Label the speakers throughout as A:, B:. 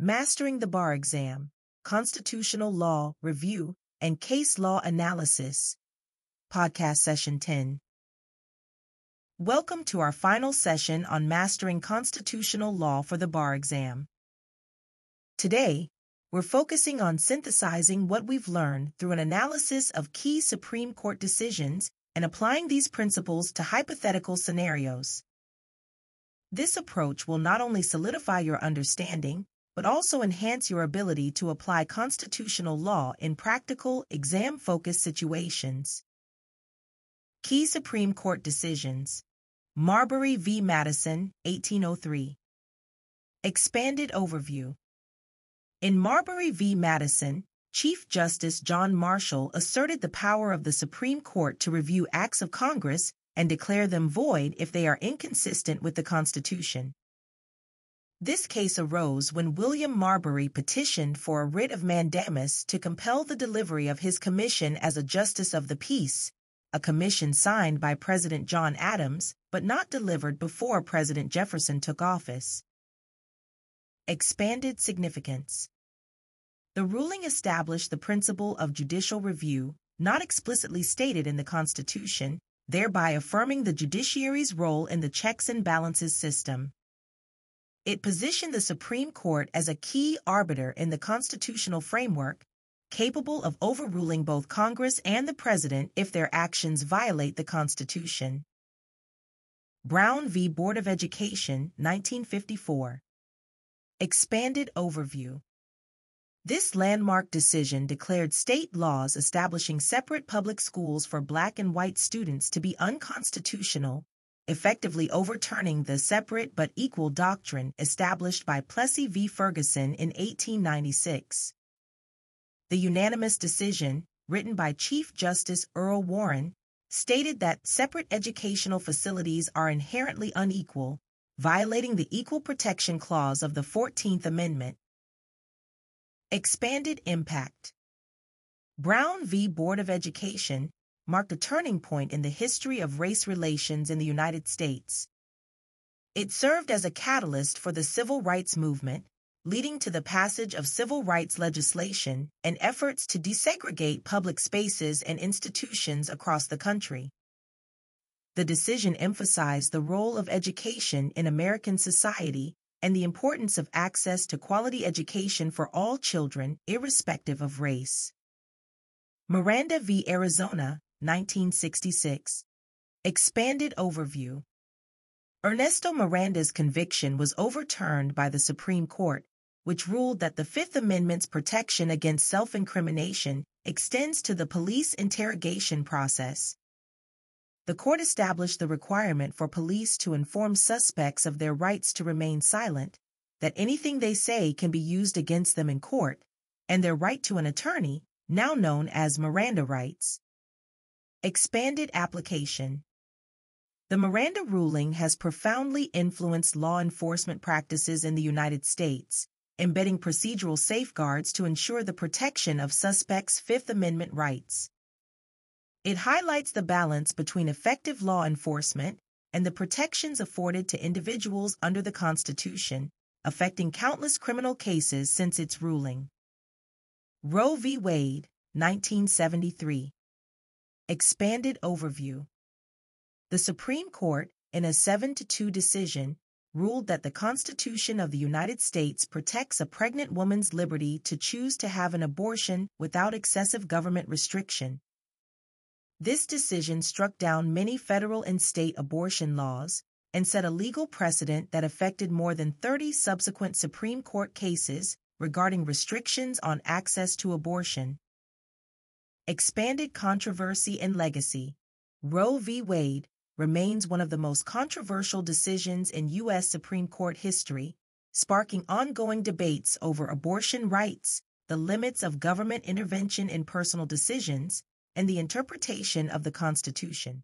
A: Mastering the Bar Exam, Constitutional Law Review, and Case Law Analysis, Podcast Session 10. Welcome to our final session on mastering constitutional law for the bar exam. Today, we're focusing on synthesizing what we've learned through an analysis of key Supreme Court decisions and applying these principles to hypothetical scenarios. This approach will not only solidify your understanding, but also enhance your ability to apply constitutional law in practical, exam focused situations. Key Supreme Court decisions Marbury v. Madison, 1803. Expanded overview. In Marbury v. Madison, Chief Justice John Marshall asserted the power of the Supreme Court to review acts of Congress and declare them void if they are inconsistent with the Constitution. This case arose when William Marbury petitioned for a writ of mandamus to compel the delivery of his commission as a Justice of the Peace, a commission signed by President John Adams but not delivered before President Jefferson took office. Expanded significance. The ruling established the principle of judicial review, not explicitly stated in the Constitution, thereby affirming the judiciary's role in the checks and balances system. It positioned the Supreme Court as a key arbiter in the constitutional framework, capable of overruling both Congress and the President if their actions violate the Constitution. Brown v. Board of Education, 1954. Expanded Overview This landmark decision declared state laws establishing separate public schools for black and white students to be unconstitutional effectively overturning the separate but equal doctrine established by Plessy v. Ferguson in 1896. The unanimous decision, written by Chief Justice Earl Warren, stated that separate educational facilities are inherently unequal, violating the Equal Protection Clause of the 14th Amendment. Expanded Impact Brown v. Board of Education marked a turning point in the history of race relations in the United States. It served as a catalyst for the civil rights movement, leading to the passage of civil rights legislation and efforts to desegregate public spaces and institutions across the country. The decision emphasized the role of education in American society and the importance of access to quality education for all children, irrespective of race. Miranda v. Arizona 1966. Expanded Overview Ernesto Miranda's conviction was overturned by the Supreme Court, which ruled that the Fifth Amendment's protection against self incrimination extends to the police interrogation process. The court established the requirement for police to inform suspects of their rights to remain silent, that anything they say can be used against them in court, and their right to an attorney, now known as Miranda rights. Expanded application. The Miranda ruling has profoundly influenced law enforcement practices in the United States, embedding procedural safeguards to ensure the protection of suspects' Fifth Amendment rights. It highlights the balance between effective law enforcement and the protections afforded to individuals under the Constitution, affecting countless criminal cases since its ruling. Roe v. Wade, 1973. Expanded Overview The Supreme Court, in a 7 to 2 decision, ruled that the Constitution of the United States protects a pregnant woman's liberty to choose to have an abortion without excessive government restriction. This decision struck down many federal and state abortion laws and set a legal precedent that affected more than 30 subsequent Supreme Court cases regarding restrictions on access to abortion. Expanded controversy and legacy. Roe v. Wade remains one of the most controversial decisions in U.S. Supreme Court history, sparking ongoing debates over abortion rights, the limits of government intervention in personal decisions, and the interpretation of the Constitution.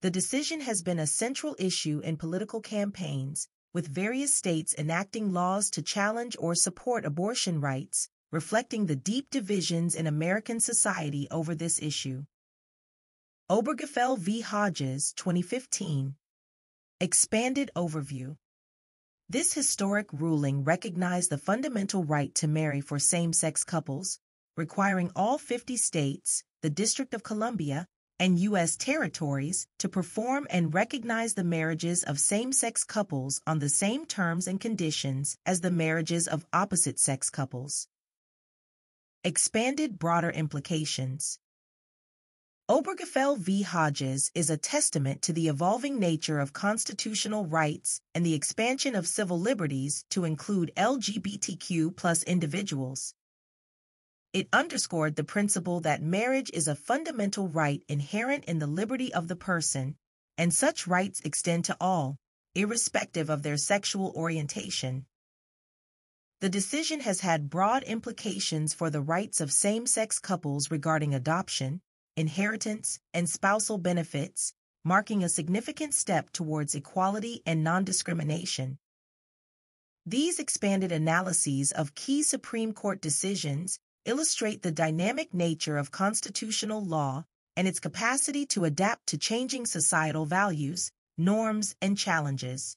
A: The decision has been a central issue in political campaigns, with various states enacting laws to challenge or support abortion rights, reflecting the deep divisions in American society over this issue. Obergefell v. Hodges, 2015. Expanded Overview This historic ruling recognized the fundamental right to marry for same-sex couples, requiring all 50 states, the District of Columbia, and U.S. territories to perform and recognize the marriages of same-sex couples on the same terms and conditions as the marriages of opposite-sex couples. Expanded broader implications Obergefell v. Hodges is a testament to the evolving nature of constitutional rights and the expansion of civil liberties to include LGBTQ plus individuals. It underscored the principle that marriage is a fundamental right inherent in the liberty of the person, and such rights extend to all, irrespective of their sexual orientation. The decision has had broad implications for the rights of same-sex couples regarding adoption, inheritance, and spousal benefits, marking a significant step towards equality and non-discrimination. These expanded analyses of key Supreme Court decisions illustrate the dynamic nature of constitutional law and its capacity to adapt to changing societal values, norms, and challenges.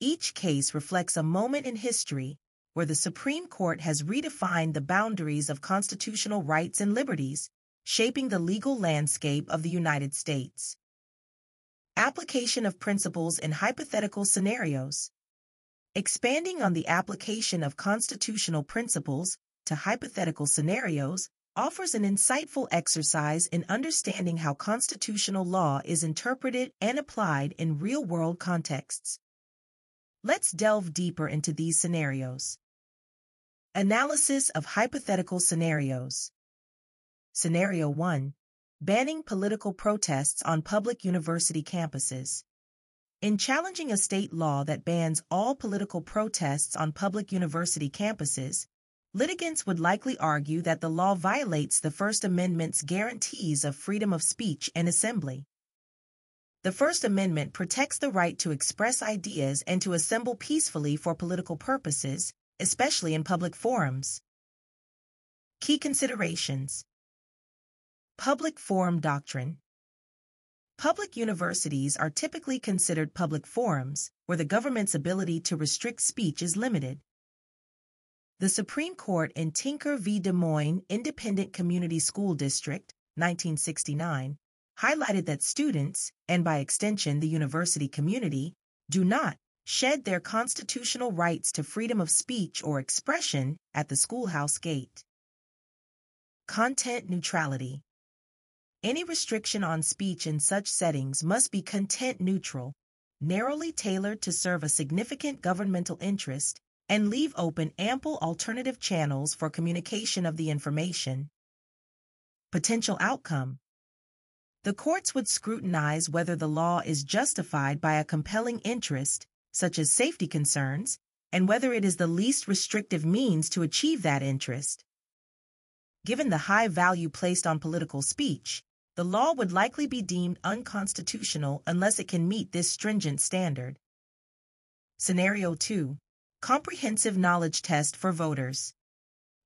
A: Each case reflects a moment in history where the Supreme Court has redefined the boundaries of constitutional rights and liberties, shaping the legal landscape of the United States. Application of principles in hypothetical scenarios. Expanding on the application of constitutional principles to hypothetical scenarios offers an insightful exercise in understanding how constitutional law is interpreted and applied in real world contexts. Let's delve deeper into these scenarios. Analysis of hypothetical scenarios. Scenario 1 Banning political protests on public university campuses. In challenging a state law that bans all political protests on public university campuses, litigants would likely argue that the law violates the First Amendment's guarantees of freedom of speech and assembly. The First Amendment protects the right to express ideas and to assemble peacefully for political purposes, especially in public forums. Key considerations Public Forum Doctrine Public universities are typically considered public forums where the government's ability to restrict speech is limited. The Supreme Court in Tinker v. Des Moines Independent Community School District, 1969, highlighted that students, and by extension the university community, do not shed their constitutional rights to freedom of speech or expression at the schoolhouse gate. Content neutrality. Any restriction on speech in such settings must be content neutral, narrowly tailored to serve a significant governmental interest, and leave open ample alternative channels for communication of the information. Potential outcome The courts would scrutinize whether the law is justified by a compelling interest, such as safety concerns, and whether it is the least restrictive means to achieve that interest. Given the high value placed on political speech, the law would likely be deemed unconstitutional unless it can meet this stringent standard. Scenario 2 Comprehensive Knowledge Test for Voters.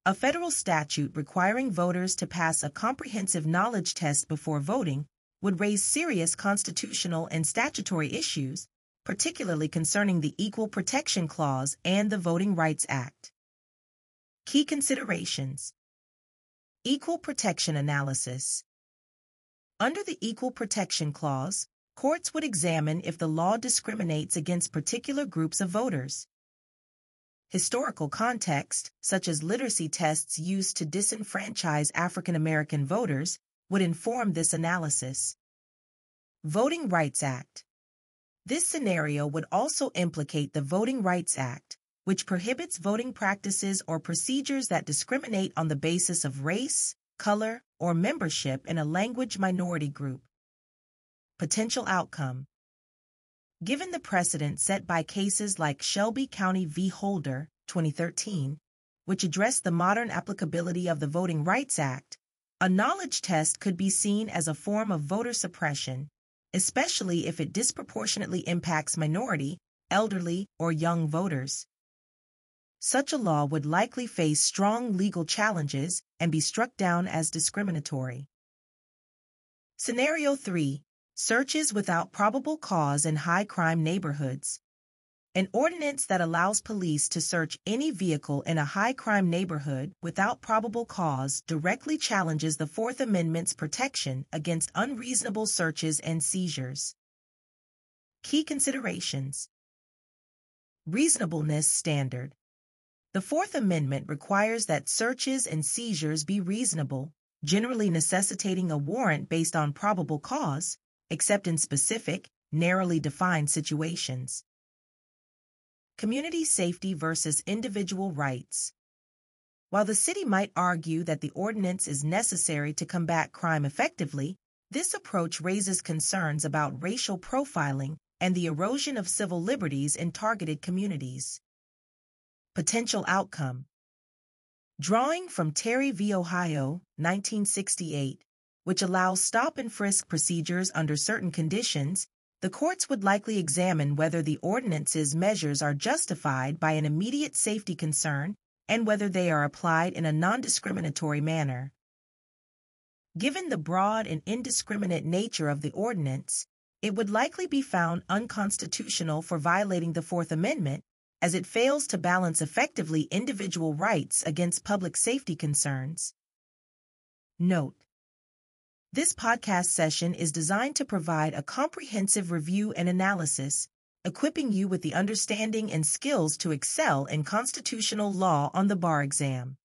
A: A federal statute requiring voters to pass a comprehensive knowledge test before voting would raise serious constitutional and statutory issues, particularly concerning the Equal Protection Clause and the Voting Rights Act. Key considerations Equal Protection Analysis Under the Equal Protection Clause, courts would examine if the law discriminates against particular groups of voters. Historical context, such as literacy tests used to disenfranchise African American voters, would inform this analysis. Voting Rights Act This scenario would also implicate the Voting Rights Act, which prohibits voting practices or procedures that discriminate on the basis of race, color, or membership in a language minority group. Potential outcome Given the precedent set by cases like Shelby County v. Holder, 2013, which addressed the modern applicability of the Voting Rights Act, a knowledge test could be seen as a form of voter suppression, especially if it disproportionately impacts minority, elderly, or young voters. Such a law would likely face strong legal challenges and be struck down as discriminatory. Scenario 3 Searches without probable cause in high crime neighborhoods. An ordinance that allows police to search any vehicle in a high crime neighborhood without probable cause directly challenges the Fourth Amendment's protection against unreasonable searches and seizures. Key considerations Reasonableness Standard The Fourth Amendment requires that searches and seizures be reasonable, generally necessitating a warrant based on probable cause, except in specific, narrowly defined situations. Community safety versus individual rights. While the city might argue that the ordinance is necessary to combat crime effectively, this approach raises concerns about racial profiling and the erosion of civil liberties in targeted communities. Potential outcome Drawing from Terry v. Ohio, 1968, which allows stop and frisk procedures under certain conditions, the courts would likely examine whether the ordinance's measures are justified by an immediate safety concern and whether they are applied in a non-discriminatory manner. Given the broad and indiscriminate nature of the ordinance, it would likely be found unconstitutional for violating the Fourth Amendment as it fails to balance effectively individual rights against public safety concerns. Note this podcast session is designed to provide a comprehensive review and analysis, equipping you with the understanding and skills to excel in constitutional law on the bar exam.